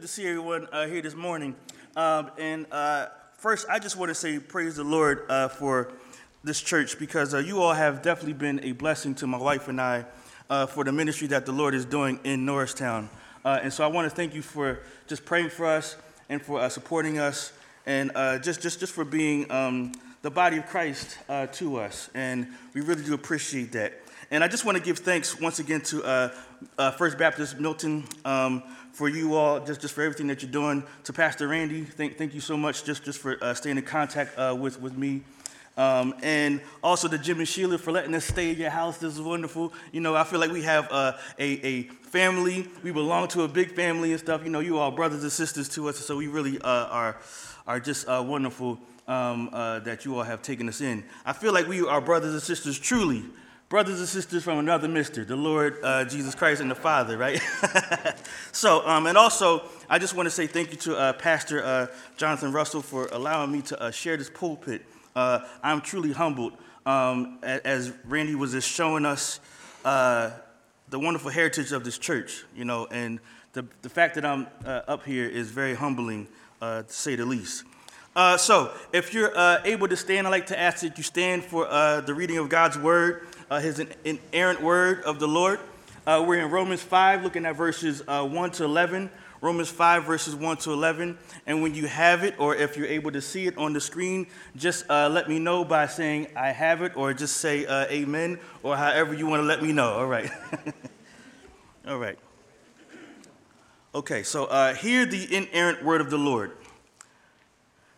good to see everyone uh, here this morning. Um, and uh, first, I just want to say praise the Lord uh, for this church because uh, you all have definitely been a blessing to my wife and I uh, for the ministry that the Lord is doing in Norristown. Uh, and so I want to thank you for just praying for us and for supporting us and just, just, just for being um, the body of Christ to us. And we really do appreciate that. And I just want to give thanks once again to First Baptist Milton. Um, for you all, just, just for everything that you're doing. To Pastor Randy, thank, thank you so much just, just for uh, staying in contact uh, with, with me. Um, and also to Jim and Sheila for letting us stay at your house. This is wonderful. You know, I feel like we have uh, a, a family. We belong to a big family and stuff. You know, you all brothers and sisters to us. So we really uh, are, are just uh, wonderful um, uh, that you all have taken us in. I feel like we are brothers and sisters truly brothers and sisters from another mister, the Lord uh, Jesus Christ and the Father, right? so, um, and also, I just want to say thank you to uh, Pastor uh, Jonathan Russell for allowing me to uh, share this pulpit. Uh, I'm truly humbled um, as Randy was just showing us uh, the wonderful heritage of this church, you know, and the, the fact that I'm up here is very humbling, to say the least. So, if you're able to stand, I'd like to ask that you stand for the reading of God's word uh, his inerrant word of the Lord. Uh, we're in Romans 5, looking at verses uh, 1 to 11. Romans 5, verses 1 to 11. And when you have it, or if you're able to see it on the screen, just uh, let me know by saying, I have it, or just say uh, amen, or however you want to let me know. All right. All right. Okay, so uh, hear the inerrant word of the Lord.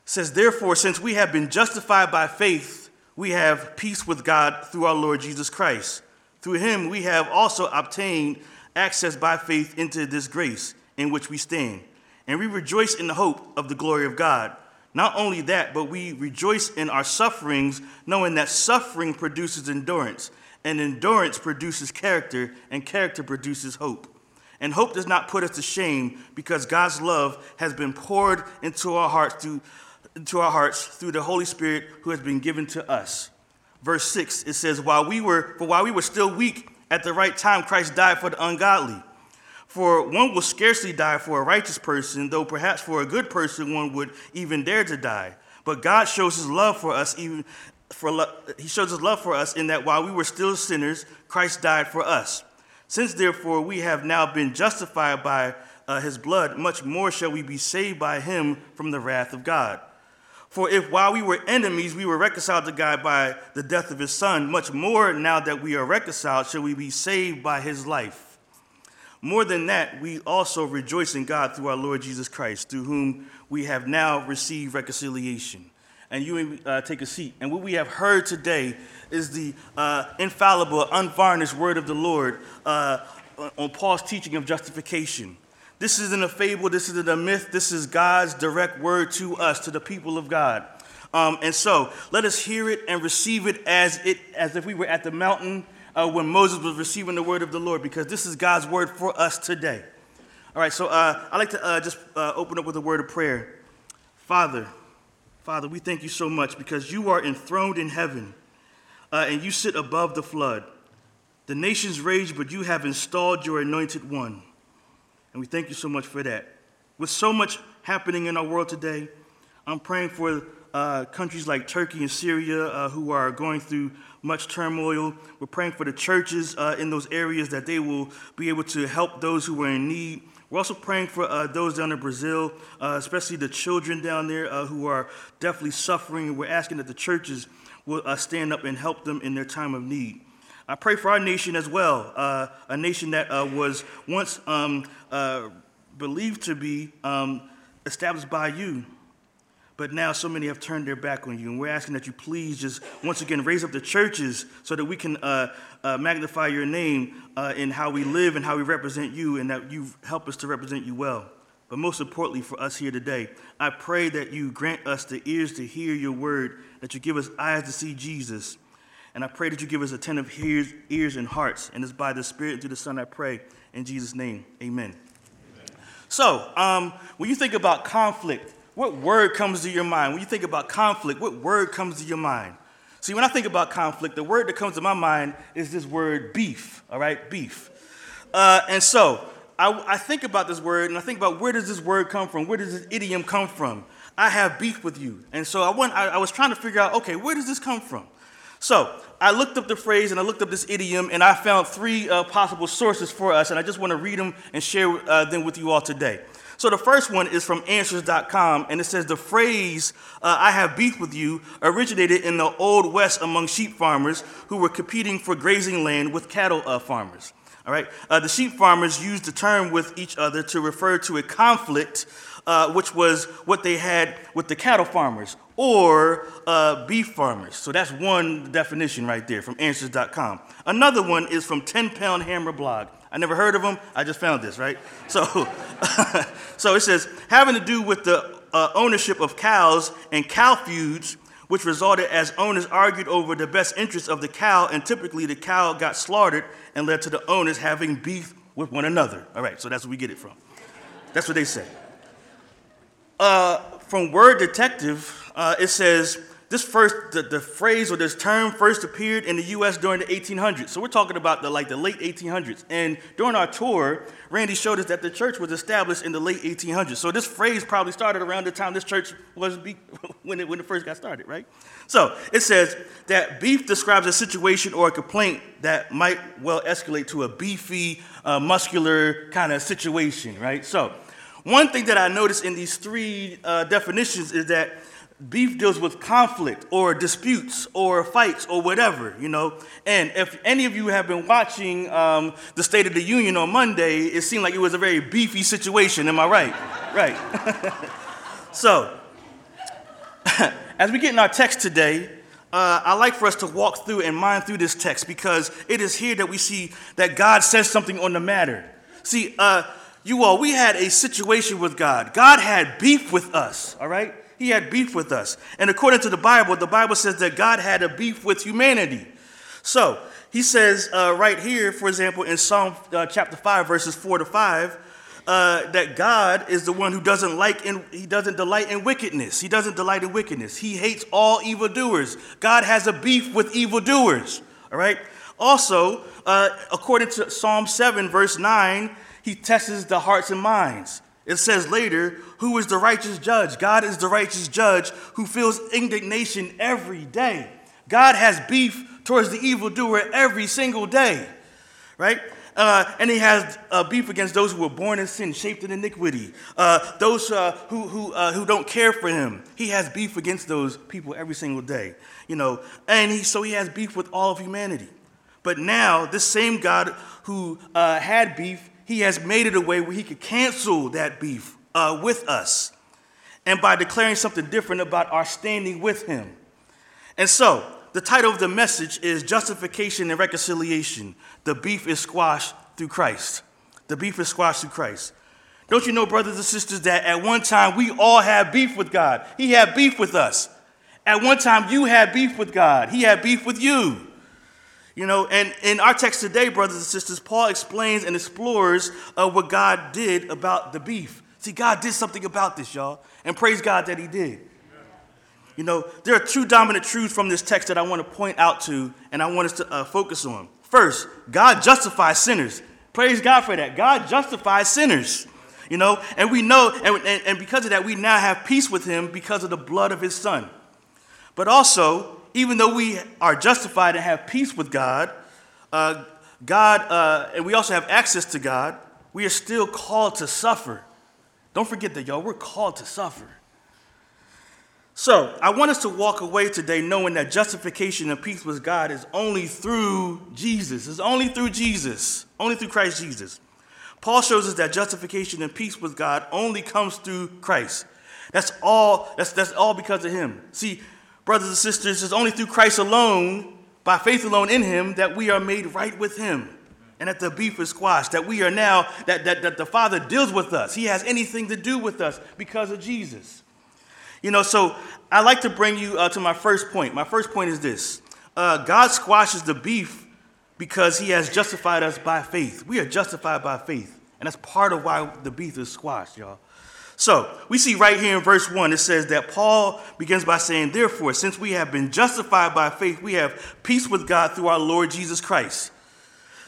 Says, Therefore, since we have been justified by faith, we have peace with God through our Lord Jesus Christ. Through him, we have also obtained access by faith into this grace in which we stand. And we rejoice in the hope of the glory of God. Not only that, but we rejoice in our sufferings, knowing that suffering produces endurance, and endurance produces character, and character produces hope. And hope does not put us to shame because God's love has been poured into our hearts through to our hearts through the Holy Spirit who has been given to us. Verse 6, it says, While we were, for while we were still weak, at the right time Christ died for the ungodly. For one will scarcely die for a righteous person, though perhaps for a good person one would even dare to die. But God shows his love for us even for he shows his love for us in that while we were still sinners, Christ died for us. Since therefore we have now been justified by uh, his blood, much more shall we be saved by him from the wrath of God. For if while we were enemies, we were reconciled to God by the death of his son, much more now that we are reconciled, shall we be saved by his life. More than that, we also rejoice in God through our Lord Jesus Christ, through whom we have now received reconciliation. And you uh, take a seat. And what we have heard today is the uh, infallible, unvarnished word of the Lord uh, on Paul's teaching of justification. This isn't a fable, this isn't a myth, this is God's direct word to us, to the people of God. Um, and so let us hear it and receive it as, it, as if we were at the mountain uh, when Moses was receiving the word of the Lord, because this is God's word for us today. All right, so uh, I'd like to uh, just uh, open up with a word of prayer. Father, Father, we thank you so much because you are enthroned in heaven uh, and you sit above the flood. The nations rage, but you have installed your anointed one. And we thank you so much for that. With so much happening in our world today, I'm praying for uh, countries like Turkey and Syria uh, who are going through much turmoil. We're praying for the churches uh, in those areas that they will be able to help those who are in need. We're also praying for uh, those down in Brazil, uh, especially the children down there uh, who are definitely suffering. We're asking that the churches will stand up and help them in their time of need. I pray for our nation as well, uh, a nation that uh, was once um, uh, believed to be um, established by you, but now so many have turned their back on you. And we're asking that you please just once again raise up the churches so that we can uh, uh, magnify your name uh, in how we live and how we represent you, and that you help us to represent you well. But most importantly, for us here today, I pray that you grant us the ears to hear your word, that you give us eyes to see Jesus and I pray that you give us attentive ears, ears and hearts. And it's by the Spirit through the Son I pray. In Jesus' name, amen. amen. So, um, when you think about conflict, what word comes to your mind? When you think about conflict, what word comes to your mind? See, when I think about conflict, the word that comes to my mind is this word beef, all right? Beef. Uh, and so, I, I think about this word and I think about where does this word come from? Where does this idiom come from? I have beef with you. And so I, went, I, I was trying to figure out, okay, where does this come from? So I looked up the phrase and I looked up this idiom and I found three uh, possible sources for us, and I just want to read them and share uh, them with you all today. So the first one is from Answers.com, and it says the phrase uh, "I have beef with you" originated in the Old West among sheep farmers who were competing for grazing land with cattle uh, farmers. All right, uh, the sheep farmers used the term with each other to refer to a conflict uh, which was what they had with the cattle farmers or uh, beef farmers. So that's one definition right there from answers.com. Another one is from 10 Pound Hammer blog. I never heard of them, I just found this, right? So, so it says, having to do with the uh, ownership of cows and cow feuds, which resulted as owners argued over the best interests of the cow, and typically the cow got slaughtered and led to the owners having beef with one another. All right, so that's where we get it from. That's what they say. Uh, from Word Detective, uh, it says this first the, the, phrase or this term first appeared in the U.S. during the 1800s. So we're talking about the like the late 1800s. And during our tour, Randy showed us that the church was established in the late 1800s. So this phrase probably started around the time this church was be, when it when it first got started, right? So it says that beef describes a situation or a complaint that might well escalate to a beefy, uh, muscular kind of situation, right? So one thing that I noticed in these three uh, definitions is that beef deals with conflict or disputes or fights or whatever, you know. And if any of you have been watching um, the State of the Union on Monday, it seemed like it was a very beefy situation. Am I right? right. so, as we get in our text today, uh, I like for us to walk through and mind through this text because it is here that we see that God says something on the matter. See, uh, you all, we had a situation with God. God had beef with us, all right? He had beef with us. And according to the Bible, the Bible says that God had a beef with humanity. So, he says uh, right here, for example, in Psalm uh, chapter 5, verses 4 to 5, uh, that God is the one who doesn't like in, he doesn't delight in wickedness. He doesn't delight in wickedness. He hates all evildoers. God has a beef with evildoers. All right. Also, uh, according to Psalm 7, verse 9, he tests the hearts and minds. It says later, who is the righteous judge? God is the righteous judge who feels indignation every day. God has beef towards the evildoer every single day, right? Uh, and he has uh, beef against those who were born in sin, shaped in iniquity, uh, those uh, who, who, uh, who don't care for him. He has beef against those people every single day, you know, and he, so he has beef with all of humanity. But now, this same God who uh, had beef he has made it a way where he could cancel that beef uh, with us and by declaring something different about our standing with him. And so, the title of the message is Justification and Reconciliation. The beef is squashed through Christ. The beef is squashed through Christ. Don't you know, brothers and sisters, that at one time we all had beef with God? He had beef with us. At one time you had beef with God, He had beef with you. You know, and in our text today, brothers and sisters, Paul explains and explores uh, what God did about the beef. See, God did something about this, y'all, and praise God that He did. You know, there are two dominant truths from this text that I want to point out to and I want us to uh, focus on. First, God justifies sinners. Praise God for that. God justifies sinners. You know, and we know, and, and, and because of that, we now have peace with Him because of the blood of His Son. But also, even though we are justified and have peace with God, uh, God, uh, and we also have access to God, we are still called to suffer. Don't forget that, y'all. We're called to suffer. So, I want us to walk away today knowing that justification and peace with God is only through Jesus. It's only through Jesus, only through Christ Jesus. Paul shows us that justification and peace with God only comes through Christ. That's all, that's, that's all because of him. See, brothers and sisters, it's only through Christ alone, by faith alone in him, that we are made right with him. And that the beef is squashed, that we are now, that, that, that the Father deals with us. He has anything to do with us because of Jesus. You know, so I like to bring you uh, to my first point. My first point is this uh, God squashes the beef because he has justified us by faith. We are justified by faith. And that's part of why the beef is squashed, y'all. So we see right here in verse 1, it says that Paul begins by saying, Therefore, since we have been justified by faith, we have peace with God through our Lord Jesus Christ.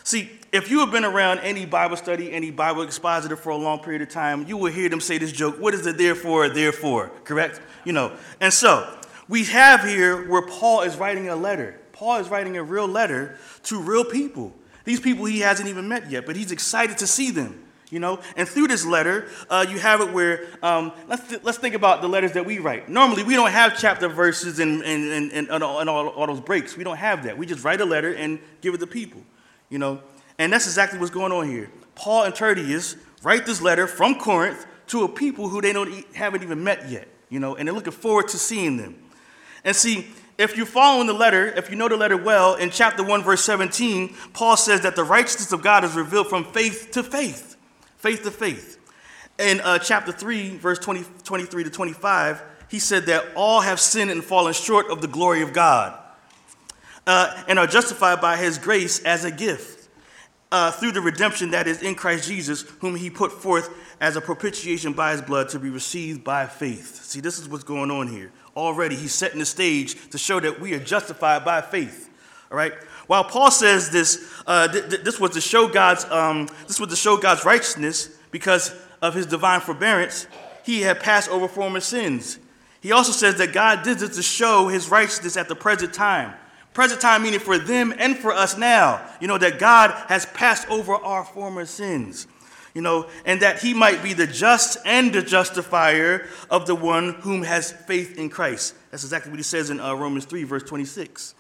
See, if you have been around any Bible study, any Bible expositor for a long period of time, you will hear them say this joke, what is it therefore, therefore, correct? You know, and so we have here where Paul is writing a letter. Paul is writing a real letter to real people. These people he hasn't even met yet, but he's excited to see them you know? And through this letter uh, you have it where um, let's, th- let's think about the letters that we write. Normally we don't have chapter verses and, and, and, and, and all, all, those breaks. We don't have that. We just write a letter and give it to people you know? And that's exactly what's going on here. Paul and tertius write this letter from corinth to a people who they don't haven't even met yet you know? And they're looking forward to seeing them. And see if you're following the letter, if you know the letter well, in chapter 1, verse 17, Paul says that the righteousness of God is revealed from faith to faith faith to faith. In uh, chapter 3, verse 20, 23 to 25, he said that all have sinned and fallen short of the glory of God uh, and are justified by his grace as a gift uh, through the redemption that is in Christ Jesus, whom he put forth as a propitiation by his blood to be received by faith. See, this is what's going on here. Already, he's setting the stage to show that we are justified by faith. All right. While Paul says this, uh, th- th- this was to show God's, um, this was to show God's righteousness because of His divine forbearance. He had passed over former sins. He also says that God did this to show His righteousness at the present time. Present time meaning for them and for us now. You know that God has passed over our former sins. You know, and that He might be the just and the justifier of the one whom has faith in Christ. That's exactly what He says in uh, Romans three, verse twenty-six.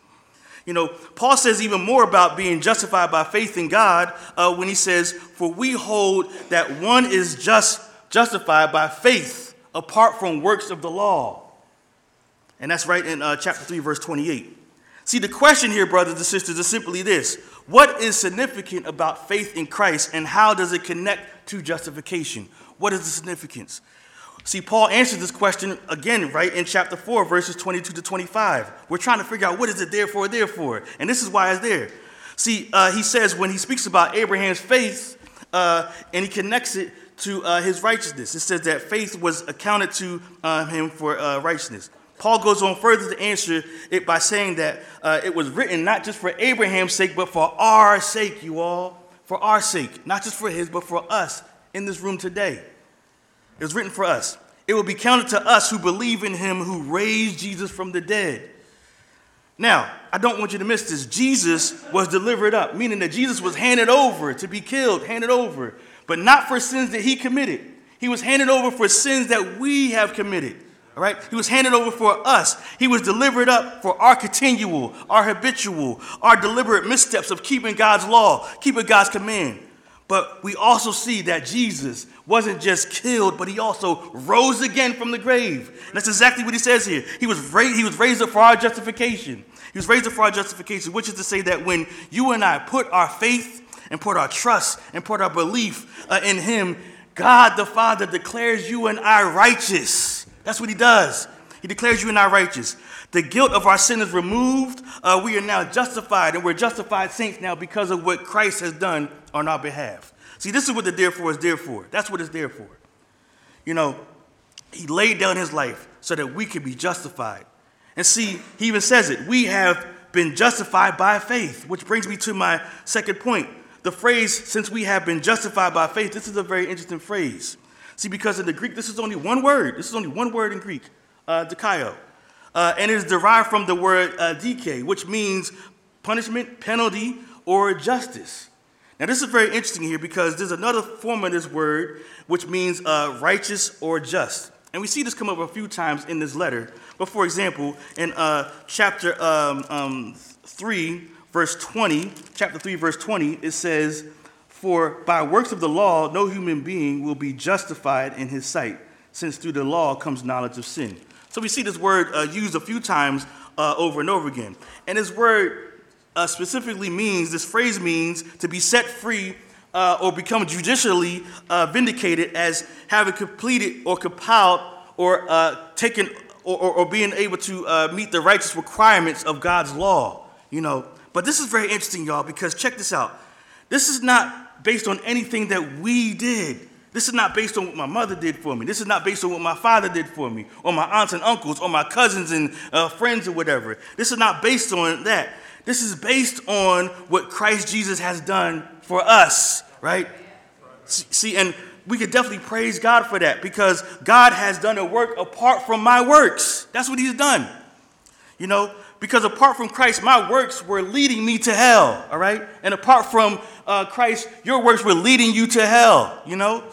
You know, Paul says even more about being justified by faith in God uh, when he says, For we hold that one is just justified by faith apart from works of the law. And that's right in uh, chapter 3, verse 28. See, the question here, brothers and sisters, is simply this What is significant about faith in Christ and how does it connect to justification? What is the significance? See, Paul answers this question again, right, in chapter 4, verses 22 to 25. We're trying to figure out what is it there for, there for. And this is why it's there. See, uh, he says when he speaks about Abraham's faith, uh, and he connects it to uh, his righteousness, it says that faith was accounted to uh, him for uh, righteousness. Paul goes on further to answer it by saying that uh, it was written not just for Abraham's sake, but for our sake, you all. For our sake. Not just for his, but for us in this room today. Was written for us. It will be counted to us who believe in him who raised Jesus from the dead. Now, I don't want you to miss this. Jesus was delivered up, meaning that Jesus was handed over to be killed, handed over, but not for sins that he committed. He was handed over for sins that we have committed. All right? He was handed over for us. He was delivered up for our continual, our habitual, our deliberate missteps of keeping God's law, keeping God's command. But we also see that Jesus wasn't just killed, but he also rose again from the grave. And that's exactly what he says here. He was, raised, he was raised up for our justification. He was raised up for our justification, which is to say that when you and I put our faith and put our trust and put our belief uh, in him, God the Father declares you and I righteous. That's what he does. He declares you and I righteous. The guilt of our sin is removed. Uh, we are now justified, and we're justified saints now because of what Christ has done on our behalf. See, this is what the therefore is there for. That's what it's there for. You know, he laid down his life so that we could be justified. And see, he even says it we have been justified by faith, which brings me to my second point. The phrase, since we have been justified by faith, this is a very interesting phrase. See, because in the Greek, this is only one word. This is only one word in Greek, uh. Uh, and it is derived from the word uh, dike, which means punishment, penalty, or justice. Now, this is very interesting here because there's another form of this word which means uh, righteous or just. And we see this come up a few times in this letter. But for example, in uh, chapter um, um, 3, verse 20, chapter 3, verse 20, it says, For by works of the law, no human being will be justified in his sight, since through the law comes knowledge of sin. So we see this word uh, used a few times uh, over and over again. And this word uh, specifically means, this phrase means to be set free uh, or become judicially uh, vindicated as having completed or compiled or uh, taken or, or, or, being able to meet the righteous requirements of God's law. You know, but this is very interesting, y'all, because check this out. This is not based on anything that we did. This is not based on what my mother did for me. This is not based on what my father did for me, or my aunts and uncles, or my cousins and uh, friends, or whatever. This is not based on that. This is based on what Christ Jesus has done for us, right? See, and we could definitely praise God for that because God has done a work apart from my works. That's what He's done. You know, because apart from Christ, my works were leading me to hell, all right? And apart from uh, Christ, your works were leading you to hell, you know?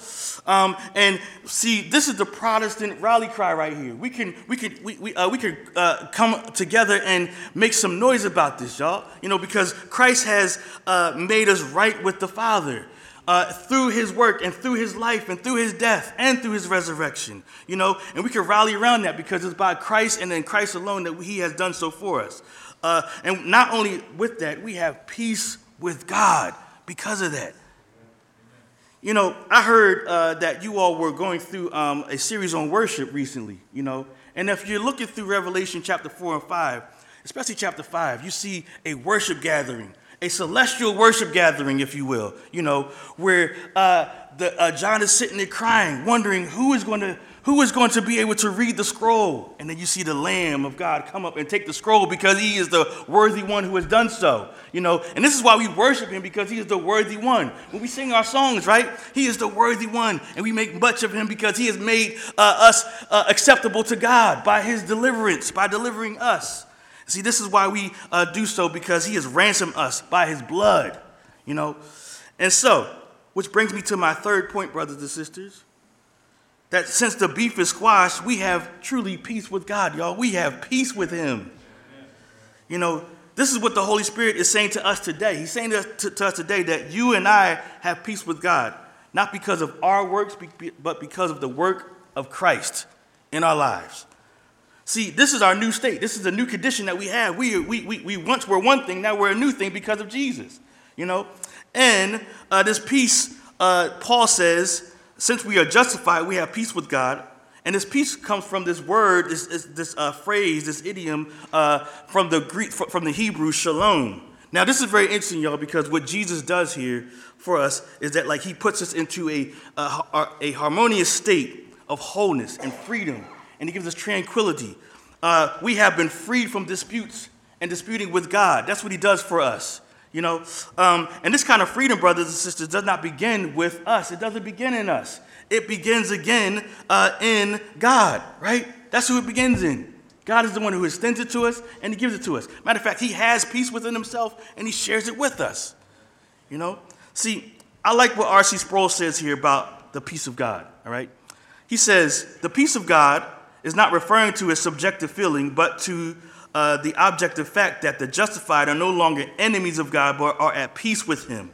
Um, and see, this is the Protestant rally cry right here. We can, we could, we, we, uh, we could uh, come together and make some noise about this, y'all. You know, because Christ has uh, made us right with the Father. Uh, through his work and through his life and through his death and through his resurrection, you know, and we can rally around that because it's by Christ and in Christ alone that he has done so for us. Uh, and not only with that, we have peace with God because of that. You know, I heard uh, that you all were going through um, a series on worship recently, you know, and if you're looking through Revelation chapter 4 and 5, especially chapter 5, you see a worship gathering, a celestial worship gathering, if you will, you know, where uh, the, uh, John is sitting there crying, wondering who is going to who is going to be able to read the scroll? And then you see the Lamb of God come up and take the scroll because he is the worthy one who has done so. You know, and this is why we worship him because he is the worthy one. When we sing our songs, right? He is the worthy one, and we make much of him because he has made uh, us uh, acceptable to God by his deliverance, by delivering us. See, this is why we uh, do so because he has ransomed us by his blood. You know, and so, which brings me to my third point, brothers and sisters that since the beef is squashed, we have truly peace with God, y'all. We have peace with Him. You know, this is what the Holy Spirit is saying to us today. He's saying to, to, to us today that you and I have peace with God, not because of our works, but because of the work of Christ in our lives. See, this is our new state. This is a new condition that we have. We, we, we, we once were one thing, now we're a new thing because of Jesus, you know? And uh, this peace, uh, Paul says, since we are justified, we have peace with God. And this peace comes from this word, this, this, this uh, phrase, this idiom uh, from the Greek, from the Hebrew, shalom. Now, this is very interesting, y'all, because what Jesus does here for us is that, like, he puts us into a, a, a harmonious state of wholeness and freedom, and he gives us tranquility. Uh, we have been freed from disputes and disputing with God. That's what he does for us. You know, um, and this kind of freedom, brothers and sisters, does not begin with us. It doesn't begin in us. It begins again uh, in God, right? That's who it begins in. God is the one who extends it to us and He gives it to us. Matter of fact, He has peace within Himself and He shares it with us. You know, see, I like what R.C. Sproul says here about the peace of God. All right, he says the peace of God is not referring to a subjective feeling, but to uh, the objective fact that the justified are no longer enemies of God, but are at peace with Him.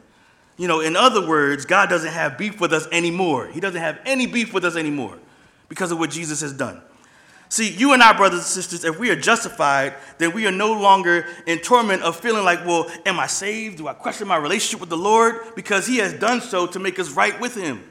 You know, in other words, God doesn't have beef with us anymore. He doesn't have any beef with us anymore because of what Jesus has done. See, you and I, brothers and sisters, if we are justified, then we are no longer in torment of feeling like, well, am I saved? Do I question my relationship with the Lord? Because He has done so to make us right with Him.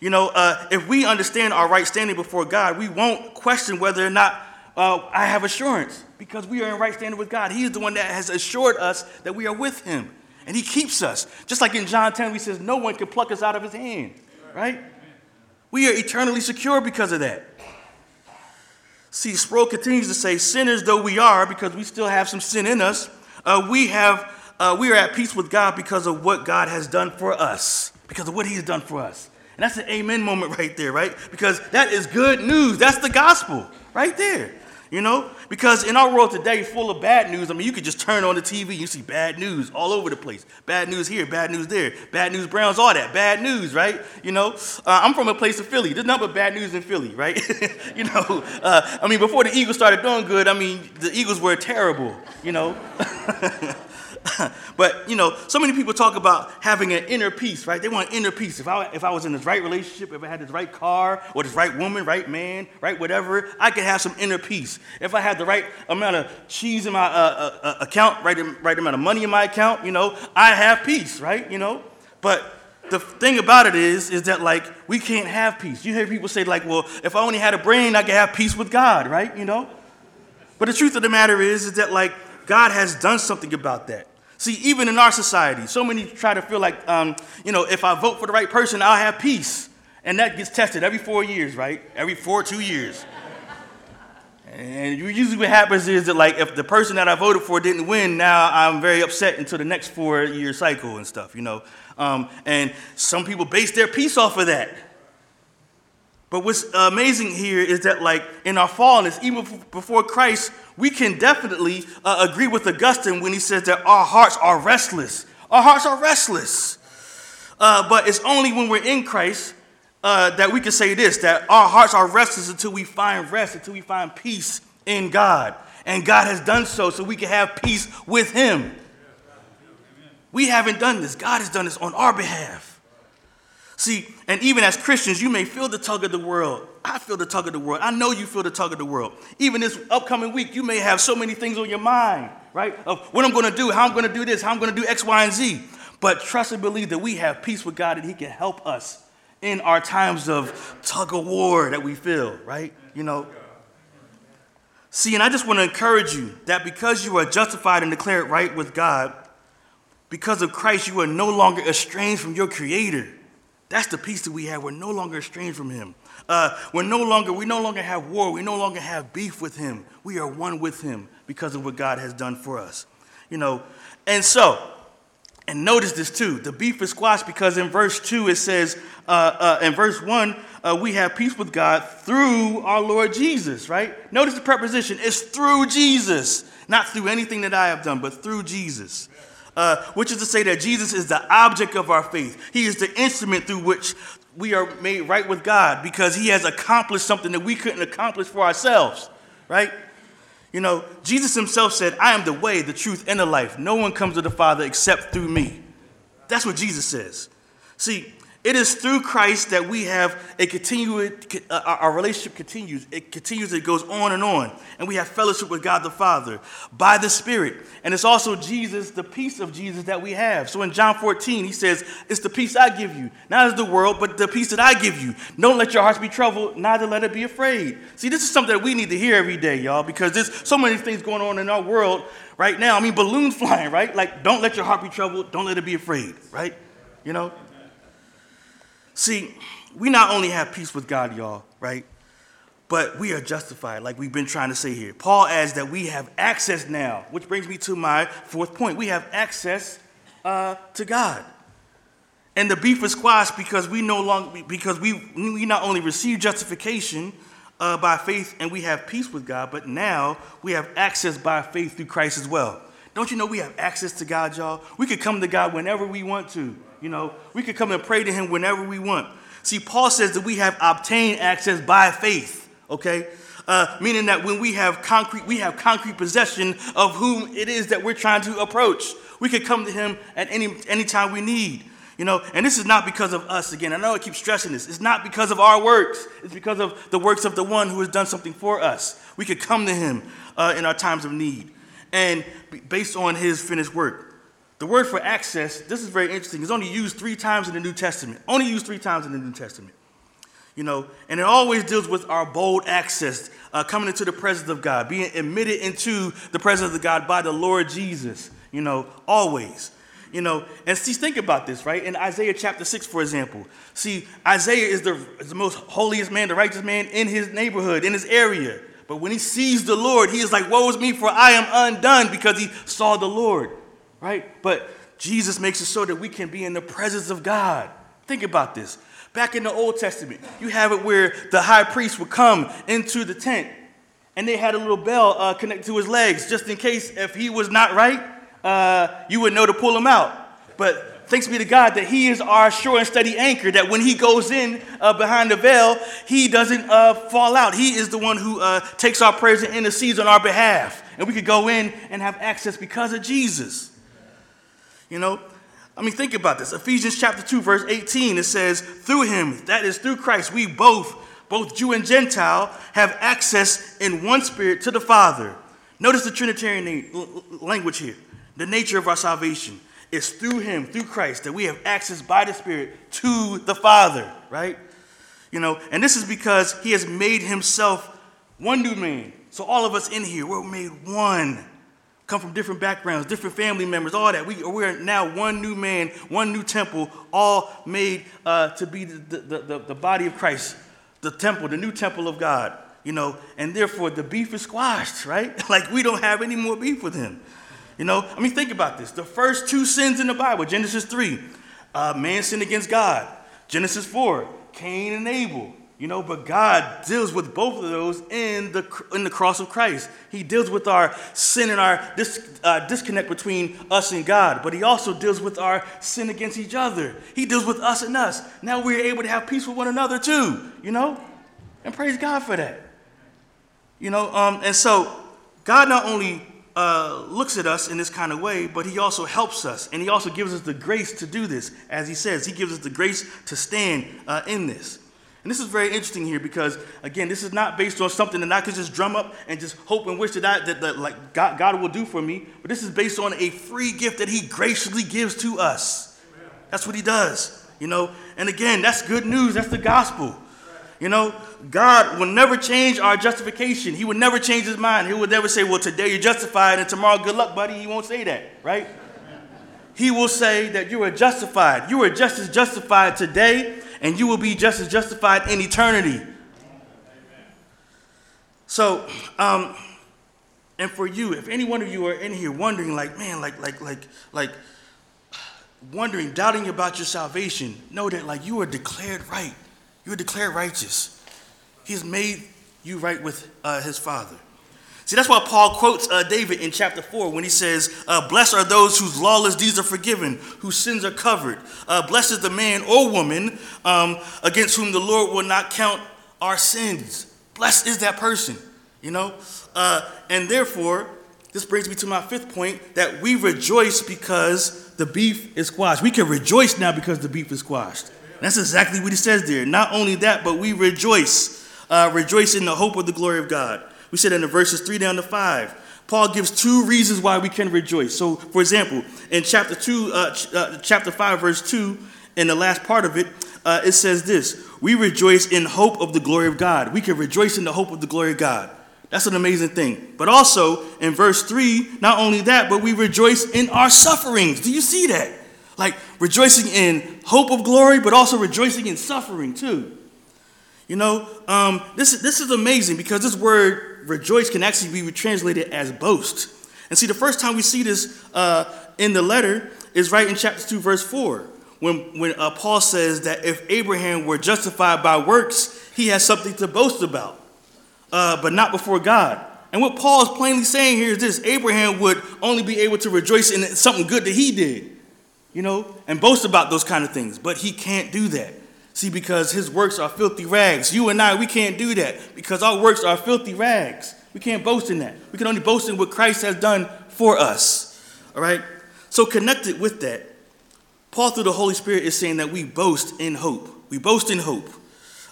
You know, uh, if we understand our right standing before God, we won't question whether or not uh, I have assurance because we are in right standing with God. He is the one that has assured us that we are with Him, and He keeps us. Just like in John 10, we says, "No one can pluck us out of His hand." Right? We are eternally secure because of that. See, Sproul continues to say, "Sinners though we are, because we still have some sin in us, uh, we have uh, we are at peace with God because of what God has done for us, because of what He has done for us." And that's an amen moment right there, right? Because that is good news. That's the gospel right there. You know, because in our world today, full of bad news, I mean, you could just turn on the TV, you see bad news all over the place. Bad news here, bad news there, bad news Browns, all that. Bad news, right? You know, uh, I'm from a place of Philly. There's nothing but bad news in Philly, right? you know, uh, I mean, before the Eagles started doing good, I mean, the Eagles were terrible, you know. but you know, so many people talk about having an inner peace, right? They want inner peace. If I if I was in this right relationship, if I had this right car or this right woman, right man, right whatever, I could have some inner peace. If I had the right amount of cheese in my uh, uh, uh account, right, right amount of money in my account, you know, I have peace, right? You know, but the thing about it is, is that like we can't have peace. You hear people say like, well, if I only had a brain, I could have peace with God, right? You know. But the truth of the matter is, is that like God has done something about that. See, even in our society, so many try to feel like, um, you know, if I vote for the right person, I'll have peace. And that gets tested every four years, right? Every four, two years. And usually what happens is that like if the person that I voted for didn't win, now I'm very upset until the next four year cycle and stuff, you know. Um, and some people base their peace off of that. But what's amazing here is that like in our fallenness, even before Christ, we can definitely uh, agree with Augustine when he says that our hearts are restless. Our hearts are restless. Uh, but it's only when we're in Christ uh, that we can say this that our hearts are restless until we find rest, until we find peace in God. And God has done so so we can have peace with Him. We haven't done this, God has done this on our behalf. See, and even as Christians, you may feel the tug of the world. I feel the tug of the world. I know you feel the tug of the world. Even this upcoming week, you may have so many things on your mind, right? Of what I'm going to do, how I'm going to do this, how I'm going to do X, Y, and Z. But trust and believe that we have peace with God and He can help us in our times of tug of war that we feel, right? You know. See, and I just want to encourage you that because you are justified and declared right with God, because of Christ, you are no longer estranged from your Creator. That's the peace that we have. We're no longer estranged from Him. Uh, we're no longer, we no longer have war. We no longer have beef with Him. We are one with Him because of what God has done for us. You know, and so, and notice this too. The beef is squashed because in verse 2 it says, uh, uh, in verse 1, uh, we have peace with God through our Lord Jesus, right? Notice the preposition. It's through Jesus, not through anything that I have done, but through Jesus. Uh, which is to say that Jesus is the object of our faith. He is the instrument through which we are made right with God because he has accomplished something that we couldn't accomplish for ourselves, right? You know, Jesus himself said, I am the way, the truth, and the life. No one comes to the Father except through me. That's what Jesus says. See, it is through Christ that we have a continued, uh, our relationship continues. It continues, it goes on and on. And we have fellowship with God the Father by the Spirit. And it's also Jesus, the peace of Jesus that we have. So in John 14, he says, It's the peace I give you, not as the world, but the peace that I give you. Don't let your hearts be troubled, neither let it be afraid. See, this is something that we need to hear every day, y'all, because there's so many things going on in our world right now. I mean, balloons flying, right? Like, don't let your heart be troubled, don't let it be afraid, right? You know? See, we not only have peace with God, y'all, right? But we are justified, like we've been trying to say here. Paul adds that we have access now, which brings me to my fourth point. We have access uh, to God. And the beef is squashed because we no longer because we we not only receive justification uh, by faith and we have peace with God, but now we have access by faith through Christ as well. Don't you know we have access to God, y'all? We could come to God whenever we want to. You know, we could come and pray to him whenever we want. See, Paul says that we have obtained access by faith, okay? Uh, meaning that when we have concrete, we have concrete possession of whom it is that we're trying to approach. We could come to him at any any time we need. You know, and this is not because of us again. I know I keep stressing this. It's not because of our works. It's because of the works of the one who has done something for us. We could come to him uh, in our times of need, and based on his finished work. The word for access, this is very interesting, is only used three times in the New Testament. Only used three times in the New Testament. You know, and it always deals with our bold access, uh, coming into the presence of God, being admitted into the presence of God by the Lord Jesus. You know, always. You know, and see, think about this, right? In Isaiah chapter 6, for example. See, Isaiah is the, is the most holiest man, the righteous man in his neighborhood, in his area. But when he sees the Lord, he is like, Woe is me, for I am undone, because he saw the Lord right? But Jesus makes it so that we can be in the presence of God. Think about this. Back in the Old Testament, you have it where the high priest would come into the tent and they had a little bell uh, connected to his legs just in case if he was not right, uh, you would know to pull him out. But thanks be to God that He is our sure and steady anchor, that when He goes in uh, behind the veil, He doesn't uh, fall out. He is the one who uh, takes our prayers and intercedes on our behalf. And we could go in and have access because of Jesus. You know, I mean, think about this. Ephesians chapter 2, verse 18, it says, Through him, that is through Christ, we both, both Jew and Gentile, have access in one spirit to the Father. Notice the Trinitarian language here. The nature of our salvation is through him, through Christ, that we have access by the Spirit to the Father, right? You know, and this is because he has made himself one new man. So all of us in here, we're made one come from different backgrounds, different family members, all that. We, we're now one new man, one new temple, all made uh, to be the, the, the, the, body of Christ, the temple, the new temple of God. you know, and therefore the beef is squashed, right? like we don't have any more beef with him. You know, I mean, think about this. The first two sins in the Bible, Genesis 3, uh, man sinned against God. Genesis 4, Cain and Abel. You know, but God deals with both of those in the, in the cross of Christ. He deals with our sin and our dis, uh, disconnect between us and God, but He also deals with our sin against each other. He deals with us and us. Now we're able to have peace with one another too, you know? And praise God for that. You know, um, and so God not only uh, looks at us in this kind of way, but He also helps us. And He also gives us the grace to do this. As He says, He gives us the grace to stand uh, in this. And this is very interesting here because, again, this is not based on something that I could just drum up and just hope and wish that, I, that, that like God, God will do for me. But this is based on a free gift that He graciously gives to us. Amen. That's what He does, you know. And again, that's good news. That's the gospel. You know, God will never change our justification. He would never change his mind. He would never say, Well, today you're justified and tomorrow, good luck, buddy. He won't say that, right? He will say that you are justified. You are just as justified today and you will be just as justified in eternity. So, um, and for you, if any one of you are in here wondering, like, man, like, like, like, like, wondering, doubting about your salvation, know that, like, you are declared right. You are declared righteous. He has made you right with uh, his Father. See, that's why Paul quotes uh, David in chapter 4 when he says, uh, Blessed are those whose lawless deeds are forgiven, whose sins are covered. Uh, blessed is the man or woman um, against whom the Lord will not count our sins. Blessed is that person, you know? Uh, and therefore, this brings me to my fifth point that we rejoice because the beef is squashed. We can rejoice now because the beef is squashed. That's exactly what he says there. Not only that, but we rejoice. Uh, rejoice in the hope of the glory of God. We said in the verses 3 down to 5. Paul gives two reasons why we can rejoice. So, for example, in chapter 2, uh, ch- uh, chapter 5, verse 2, in the last part of it, uh, it says this We rejoice in hope of the glory of God. We can rejoice in the hope of the glory of God. That's an amazing thing. But also, in verse 3, not only that, but we rejoice in our sufferings. Do you see that? Like rejoicing in hope of glory, but also rejoicing in suffering too. You know, um, this, this is amazing because this word rejoice can actually be translated as boast. And see, the first time we see this uh, in the letter is right in chapter 2, verse 4, when, when uh, Paul says that if Abraham were justified by works, he has something to boast about, uh, but not before God. And what Paul is plainly saying here is this Abraham would only be able to rejoice in something good that he did, you know, and boast about those kind of things, but he can't do that. See, because his works are filthy rags. You and I, we can't do that because our works are filthy rags. We can't boast in that. We can only boast in what Christ has done for us. All right? So, connected with that, Paul, through the Holy Spirit, is saying that we boast in hope. We boast in hope.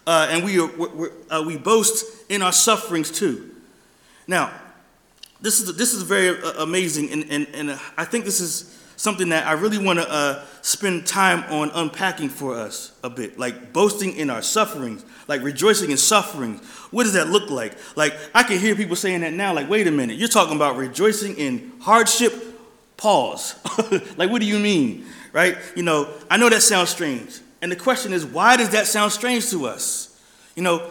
Uh, and we, are, uh, we boast in our sufferings too. Now, this is, this is very uh, amazing, and, and, and I think this is something that I really want to uh, spend time on unpacking for us a bit, like boasting in our sufferings, like rejoicing in sufferings. What does that look like? Like, I can hear people saying that now, like, wait a minute, you're talking about rejoicing in hardship? Pause. like, what do you mean? Right? You know, I know that sounds strange. And the question is, why does that sound strange to us? You know,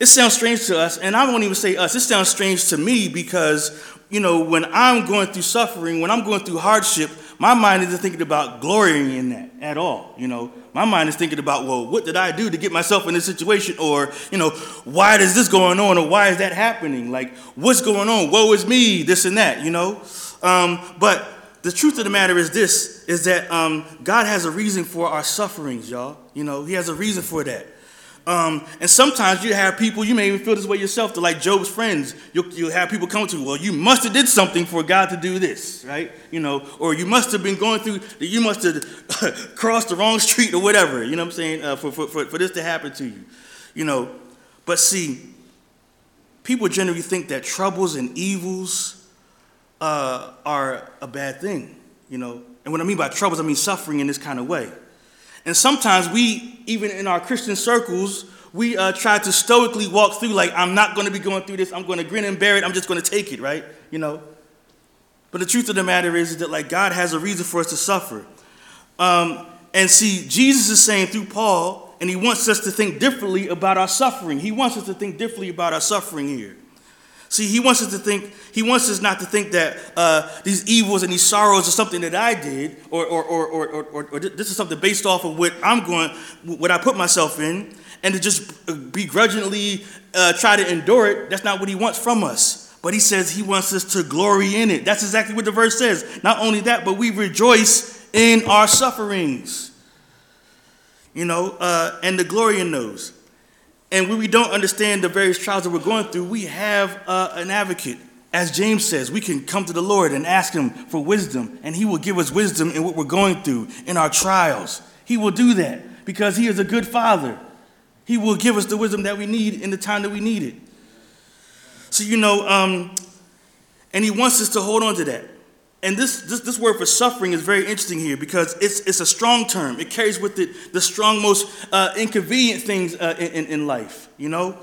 it sounds strange to us, and I won't even say us, it sounds strange to me because you know, when I'm going through suffering, when I'm going through hardship, my mind isn't thinking about glorying in that at all. You know, my mind is thinking about, well, what did I do to get myself in this situation? Or, you know, why is this going on? Or why is that happening? Like, what's going on? Woe is me, this and that, you know? Um, but the truth of the matter is this, is that um, God has a reason for our sufferings, y'all. You know, he has a reason for that. Um, and sometimes you have people, you may even feel this way yourself, to like Job's friends, you'll, you'll have people come to, you, well, you must have did something for God to do this, right? You know, or you must have been going through, you must have crossed the wrong street or whatever, you know what I'm saying, uh, for, for, for, for this to happen to you. You know, but see, people generally think that troubles and evils uh, are a bad thing, you know. And what I mean by troubles, I mean suffering in this kind of way. And sometimes we, even in our Christian circles, we uh, try to stoically walk through, like, I'm not going to be going through this. I'm going to grin and bear it. I'm just going to take it, right? You know? But the truth of the matter is, that, like, God has a reason for us to suffer. Um, and see, Jesus is saying through Paul and he wants us to think differently about our suffering. He wants us to think differently about our suffering here. See, he wants us to think, he wants us not to think that uh, these evils and these sorrows are something that I did, or, or, or, or, or, or this is something based off of what I'm going, what I put myself in, and to just begrudgingly uh, try to endure it. That's not what he wants from us. But he says he wants us to glory in it. That's exactly what the verse says. Not only that, but we rejoice in our sufferings. You know, uh, and the glory in those. And when we don't understand the various trials that we're going through, we have uh, an advocate. As James says, we can come to the Lord and ask Him for wisdom, and He will give us wisdom in what we're going through, in our trials. He will do that because He is a good Father. He will give us the wisdom that we need in the time that we need it. So, you know, um, and He wants us to hold on to that. And this, this, this word for suffering is very interesting here because it's, it's a strong term. It carries with it the strong, most uh, inconvenient things uh, in, in life, you know?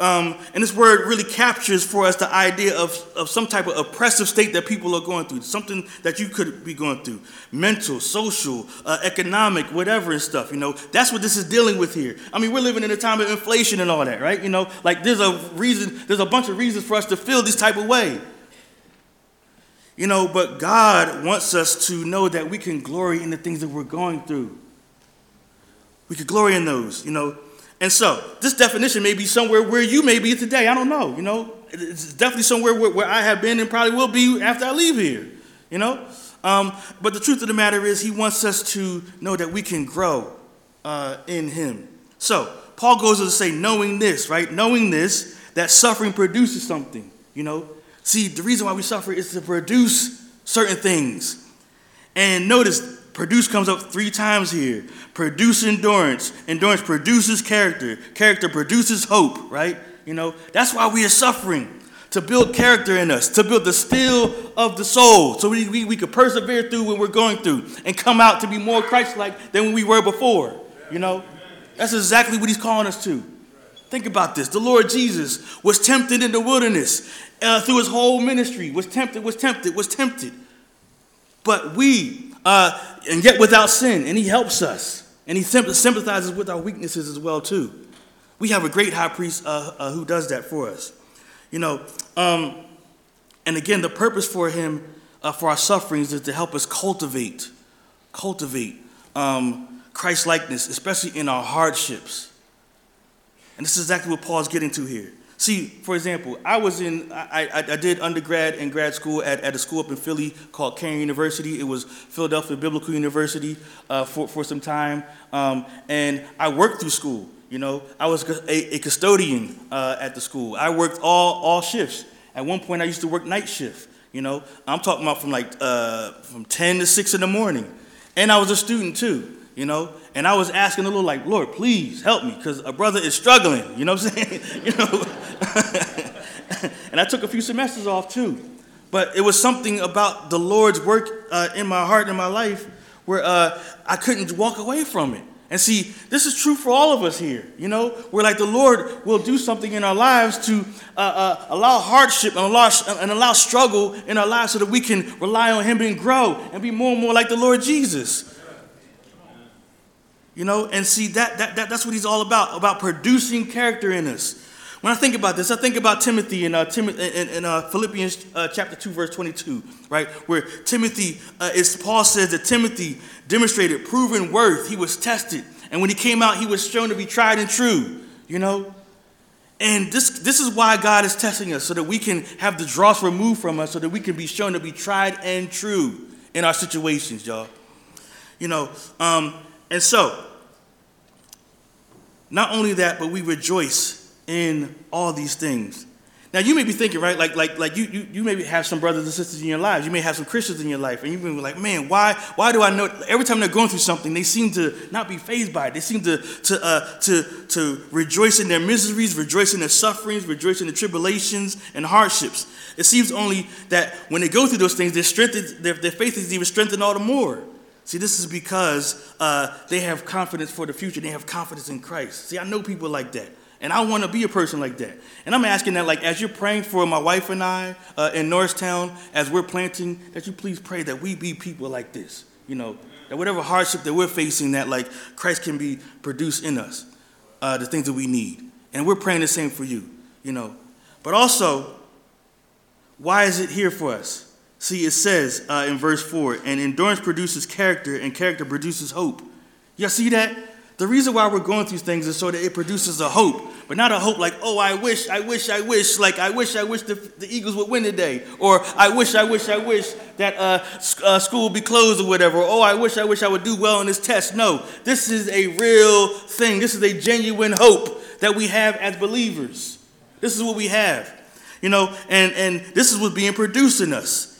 Um, and this word really captures for us the idea of, of some type of oppressive state that people are going through, something that you could be going through mental, social, uh, economic, whatever and stuff. You know, that's what this is dealing with here. I mean, we're living in a time of inflation and all that, right? You know, like there's a reason, there's a bunch of reasons for us to feel this type of way. You know, but God wants us to know that we can glory in the things that we're going through. We could glory in those, you know. And so, this definition may be somewhere where you may be today. I don't know, you know. It's definitely somewhere where, where I have been and probably will be after I leave here, you know. Um, but the truth of the matter is, he wants us to know that we can grow uh, in him. So, Paul goes on to say, knowing this, right? Knowing this, that suffering produces something, you know. See, the reason why we suffer is to produce certain things. And notice, produce comes up three times here. Produce endurance. Endurance produces character. Character produces hope, right? You know, that's why we are suffering. To build character in us, to build the steel of the soul, so we, we, we could persevere through what we're going through and come out to be more Christ like than we were before. You know, that's exactly what he's calling us to. Think about this. The Lord Jesus was tempted in the wilderness uh, through his whole ministry, was tempted, was tempted, was tempted. But we, uh, and yet without sin, and he helps us. And he sympathizes with our weaknesses as well, too. We have a great high priest uh, uh, who does that for us. You know, um, and again, the purpose for him, uh, for our sufferings, is to help us cultivate, cultivate um, Christ likeness, especially in our hardships. And this is exactly what Paul's getting to here. See, for example, I was in, I, I, I, did undergrad and grad school at, at a school up in Philly called Cairn University. It was Philadelphia Biblical University uh, for, for some time. Um, and I worked through school, you know. I was a, a custodian uh, at the school. I worked all, all shifts. At one point, I used to work night shift, you know. I'm talking about from like, uh, from 10 to 6 in the morning. And I was a student too you know. And I was asking the Lord, like, Lord, please help me, because a brother is struggling, you know what I'm saying? you know. and I took a few semesters off too. But it was something about the Lord's work uh, in my heart and my life where uh, I couldn't walk away from it. And see, this is true for all of us here. You know, where like the Lord will do something in our lives to uh, uh, allow hardship and allow, and allow struggle in our lives so that we can rely on Him and grow and be more and more like the Lord Jesus. You know, and see that, that, that that's what he's all about, about producing character in us. When I think about this, I think about Timothy in, uh, Tim- in, in uh, Philippians uh, chapter 2, verse 22, right? Where Timothy, uh, is Paul says that Timothy demonstrated proven worth. He was tested. And when he came out, he was shown to be tried and true, you know? And this, this is why God is testing us, so that we can have the dross removed from us, so that we can be shown to be tried and true in our situations, y'all. You know, um, and so not only that, but we rejoice in all these things. Now you may be thinking, right, like like like you you, you maybe have some brothers and sisters in your lives. You may have some Christians in your life, and you may be like, man, why why do I know every time they're going through something, they seem to not be phased by it. They seem to to uh, to to rejoice in their miseries, rejoice in their sufferings, rejoice in the tribulations and hardships. It seems only that when they go through those things, they're strengthened, their, their faith is even strengthened all the more. See, this is because uh, they have confidence for the future. They have confidence in Christ. See, I know people like that. And I want to be a person like that. And I'm asking that, like, as you're praying for my wife and I uh, in Norristown, as we're planting, that you please pray that we be people like this. You know, That whatever hardship that we're facing, that like Christ can be produced in us, uh, the things that we need. And we're praying the same for you, you know. But also, why is it here for us? See, it says uh, in verse 4 and endurance produces character, and character produces hope. Y'all see that? The reason why we're going through things is so that it produces a hope, but not a hope like, oh, I wish, I wish, I wish, like, I wish, I wish the, the Eagles would win today, or I wish, I wish, I wish that uh, uh, school would be closed or whatever, oh, I wish, I wish I would do well on this test. No, this is a real thing. This is a genuine hope that we have as believers. This is what we have, you know, and, and this is what's being produced in us.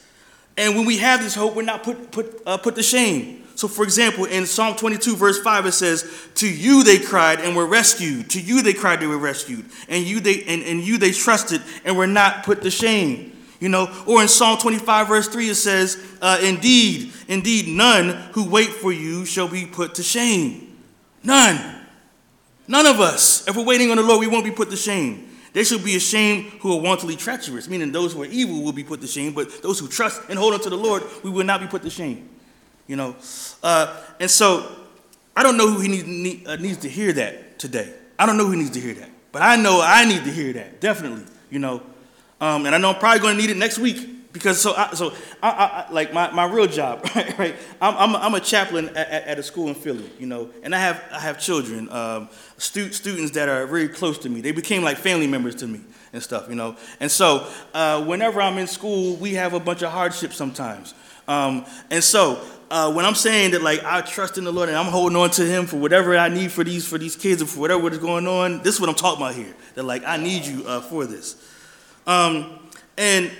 And when we have this hope, we're not put, put, uh, put to shame. So, for example, in Psalm 22, verse 5, it says, To you they cried and were rescued. To you they cried, they were rescued. And you they, and, and you they trusted and were not put to shame. You know, or in Psalm 25, verse 3, it says, uh, Indeed, indeed, none who wait for you shall be put to shame. None. None of us. If we're waiting on the Lord, we won't be put to shame. They shall be ashamed who are wantonly treacherous, meaning those who are evil will be put to shame, but those who trust and hold on to the Lord, we will not be put to shame you know. Uh, and so I don't know who he need, need, uh, needs to hear that today. I don't know who needs to hear that, but I know I need to hear that definitely, you know. Um, and I know I'm probably going to need it next week because so I, so I, I, like my, my real job right, right I'm, I'm, a, I'm a chaplain at, at, a school in Philly you know and I have I have children um, stu- students that are very close to me they became like family members to me and stuff you know and so uh, whenever I'm in school we have a bunch of hardships sometimes um, and so uh, when I'm saying that like I trust in the Lord and I'm holding on to Him for whatever I need for these for these kids and for whatever is going on, this is what I'm talking about here. That like I need you uh, for this. Um, and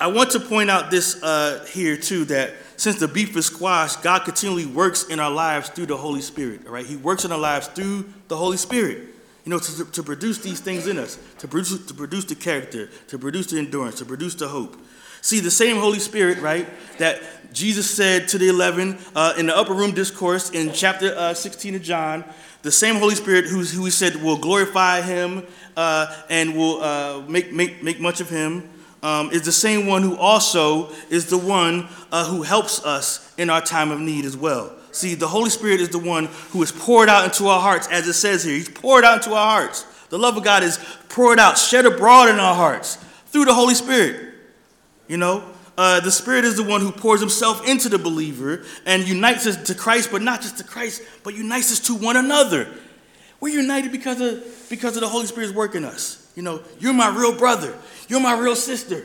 I want to point out this uh, here too that since the beef is squashed, God continually works in our lives through the Holy Spirit. All right, He works in our lives through the Holy Spirit. You know, to, to produce these things in us, to produce to produce the character, to produce the endurance, to produce the hope. See, the same Holy Spirit, right, that Jesus said to the 11 uh, in the upper room discourse in chapter uh, 16 of John, the same Holy Spirit who, who he said will glorify him uh, and will uh, make, make, make much of him, um, is the same one who also is the one uh, who helps us in our time of need as well. See, the Holy Spirit is the one who is poured out into our hearts, as it says here. He's poured out into our hearts. The love of God is poured out, shed abroad in our hearts through the Holy Spirit. You know, uh, the Spirit is the one who pours himself into the believer and unites us to Christ, but not just to Christ, but unites us to one another. We're united because of, because of the Holy Spirit's work in us. You know, you're my real brother. You're my real sister,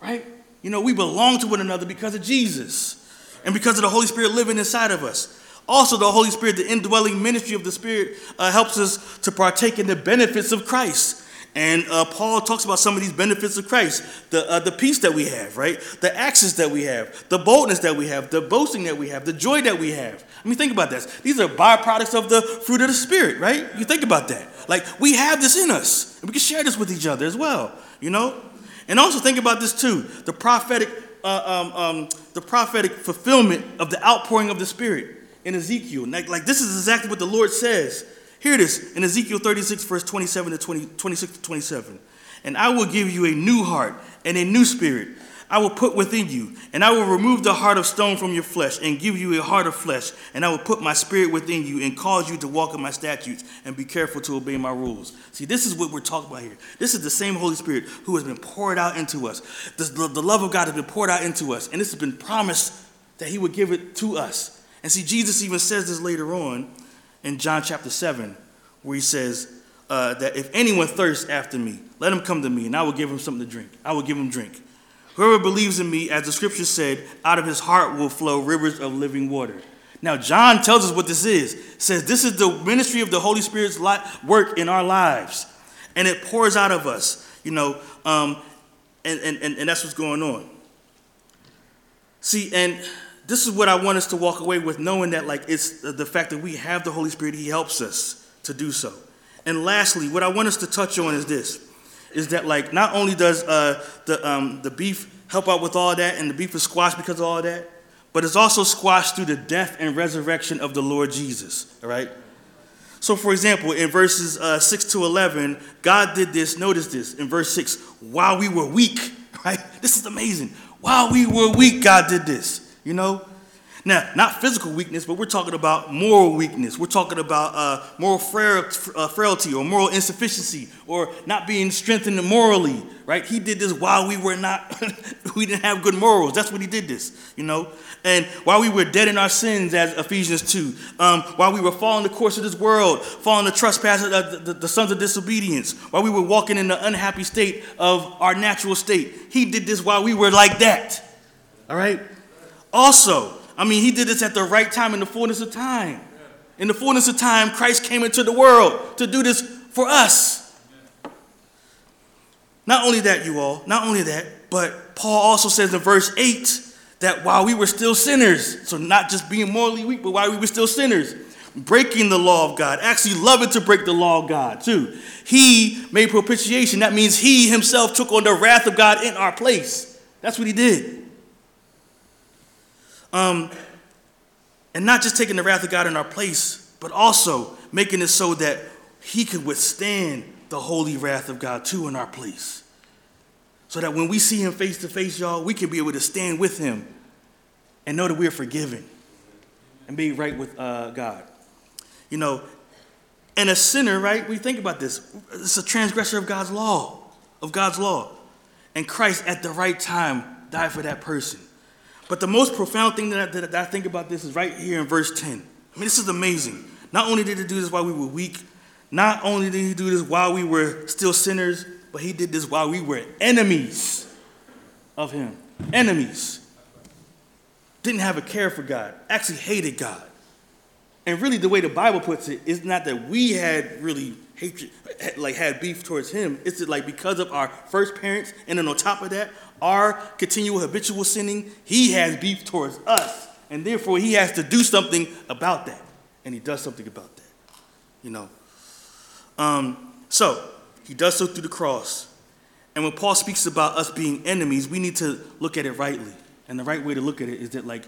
right? You know, we belong to one another because of Jesus and because of the Holy Spirit living inside of us. Also, the Holy Spirit, the indwelling ministry of the Spirit, uh, helps us to partake in the benefits of Christ. And uh, Paul talks about some of these benefits of Christ the, uh, the peace that we have, right? The access that we have, the boldness that we have, the boasting that we have, the joy that we have. I mean, think about this. These are byproducts of the fruit of the Spirit, right? You think about that. Like, we have this in us, and we can share this with each other as well, you know? And also think about this too the prophetic, uh, um, um, the prophetic fulfillment of the outpouring of the Spirit in Ezekiel. Like, like, this is exactly what the Lord says here it is in Ezekiel 36, verse 27 to 20, 26 to 27. And I will give you a new heart and a new spirit. I will put within you, and I will remove the heart of stone from your flesh and give you a heart of flesh. And I will put my spirit within you and cause you to walk in my statutes and be careful to obey my rules. See, this is what we're talking about here. This is the same Holy Spirit who has been poured out into us. The, the love of God has been poured out into us, and this has been promised that He would give it to us. And see, Jesus even says this later on in John chapter 7, where he says uh, that if anyone thirsts after me, let him come to me, and I will give him something to drink. I will give him drink. Whoever believes in me, as the scripture said, out of his heart will flow rivers of living water. Now, John tells us what this is. says this is the ministry of the Holy Spirit's work in our lives, and it pours out of us, you know, um, and, and, and that's what's going on. See, and this is what I want us to walk away with, knowing that, like, it's the fact that we have the Holy Spirit, He helps us to do so. And lastly, what I want us to touch on is this: is that like not only does uh, the um, the beef help out with all that, and the beef is squashed because of all that, but it's also squashed through the death and resurrection of the Lord Jesus. All right. So, for example, in verses uh, 6 to 11, God did this. Notice this in verse 6 while we were weak, right? This is amazing. While we were weak, God did this, you know? Now, not physical weakness, but we're talking about moral weakness. We're talking about uh, moral uh, frailty or moral insufficiency or not being strengthened morally, right? He did this while we were not, we didn't have good morals. That's what he did this, you know? And while we were dead in our sins, as Ephesians 2, um, while we were following the course of this world, following the trespasses of the, the, the sons of disobedience, while we were walking in the unhappy state of our natural state, he did this while we were like that, all right? Also, I mean, he did this at the right time in the fullness of time. In the fullness of time, Christ came into the world to do this for us. Not only that, you all, not only that, but Paul also says in verse 8 that while we were still sinners, so not just being morally weak, but while we were still sinners, breaking the law of God, actually loving to break the law of God too, he made propitiation. That means he himself took on the wrath of God in our place. That's what he did. Um, and not just taking the wrath of God in our place, but also making it so that he could withstand the holy wrath of God too in our place. So that when we see him face to face, y'all, we can be able to stand with him and know that we're forgiven and be right with uh, God. You know, and a sinner, right? We think about this. It's a transgressor of God's law, of God's law. And Christ, at the right time, died for that person. But the most profound thing that I, that I think about this is right here in verse 10. I mean, this is amazing. Not only did he do this while we were weak, not only did he do this while we were still sinners, but he did this while we were enemies of him. Enemies. Didn't have a care for God, actually hated God. And really, the way the Bible puts it is not that we had really hatred, like had beef towards him. It's like because of our first parents, and then on top of that, our continual habitual sinning, he has beef towards us. And therefore, he has to do something about that. And he does something about that. You know? Um, so, he does so through the cross. And when Paul speaks about us being enemies, we need to look at it rightly. And the right way to look at it is that, like,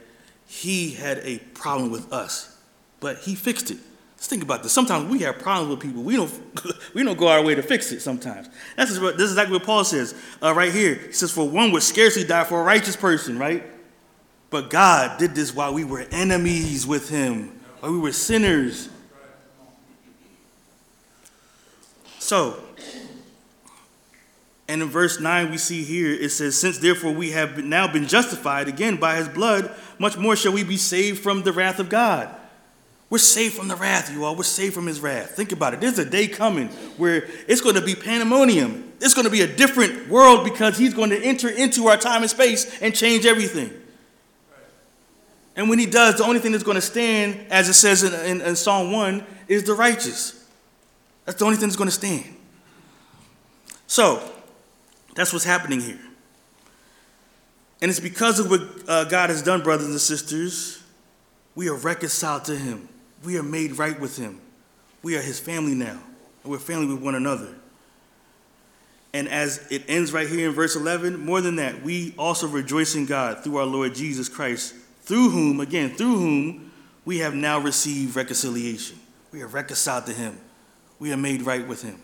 he had a problem with us, but he fixed it. Let's think about this. Sometimes we have problems with people. We don't, we don't go our way to fix it sometimes. That's what, this is exactly what Paul says uh, right here. He says, For one would scarcely die for a righteous person, right? But God did this while we were enemies with him, while we were sinners. So, and in verse 9, we see here it says, Since therefore we have now been justified again by his blood, much more shall we be saved from the wrath of God. We're saved from the wrath, you all. We're saved from his wrath. Think about it. There's a day coming where it's going to be pandemonium. It's going to be a different world because he's going to enter into our time and space and change everything. And when he does, the only thing that's going to stand, as it says in, in, in Psalm 1, is the righteous. That's the only thing that's going to stand. So, that's what's happening here. And it's because of what uh, God has done, brothers and sisters, we are reconciled to him. We are made right with him. We are his family now, and we're family with one another. And as it ends right here in verse 11, more than that, we also rejoice in God through our Lord Jesus Christ, through whom, again, through whom we have now received reconciliation. We are reconciled to him. We are made right with him.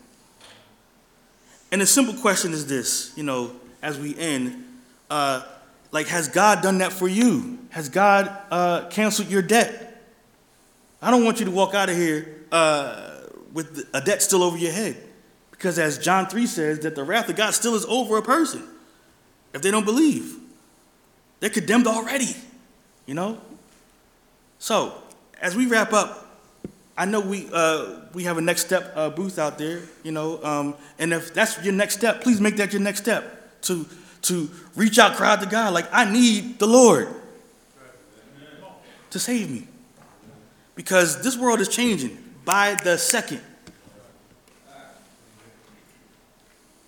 And the simple question is this, you know, as we end, uh, like, has God done that for you? Has God uh, canceled your debt? I don't want you to walk out of here uh, with a debt still over your head. Because as John 3 says, that the wrath of God still is over a person if they don't believe. They're condemned already, you know? So, as we wrap up, I know we, uh, we have a next step uh, booth out there, you know, um, and if that's your next step, please make that your next step to, to reach out, cry out to God, like, I need the Lord to save me because this world is changing by the second.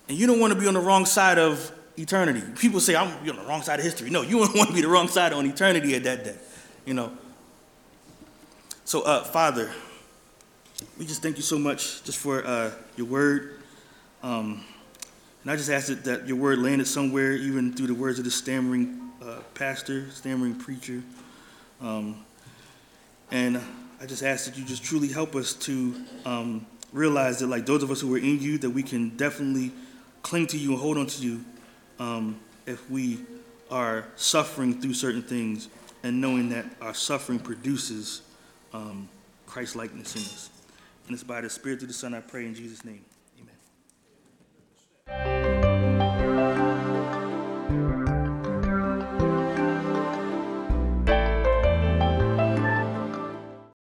And you don't want to be on the wrong side of eternity. People say, I'm on the wrong side of history. No, you don't want to be the wrong side on eternity at that day, you know. So, uh, Father, we just thank you so much just for uh, your word. Um, and I just ask that, that your word landed somewhere, even through the words of this stammering uh, pastor, stammering preacher. Um, and I just ask that you just truly help us to um, realize that, like those of us who are in you, that we can definitely cling to you and hold on to you um, if we are suffering through certain things and knowing that our suffering produces um, Christ likeness in us. And it's by the Spirit of the Son I pray in Jesus' name.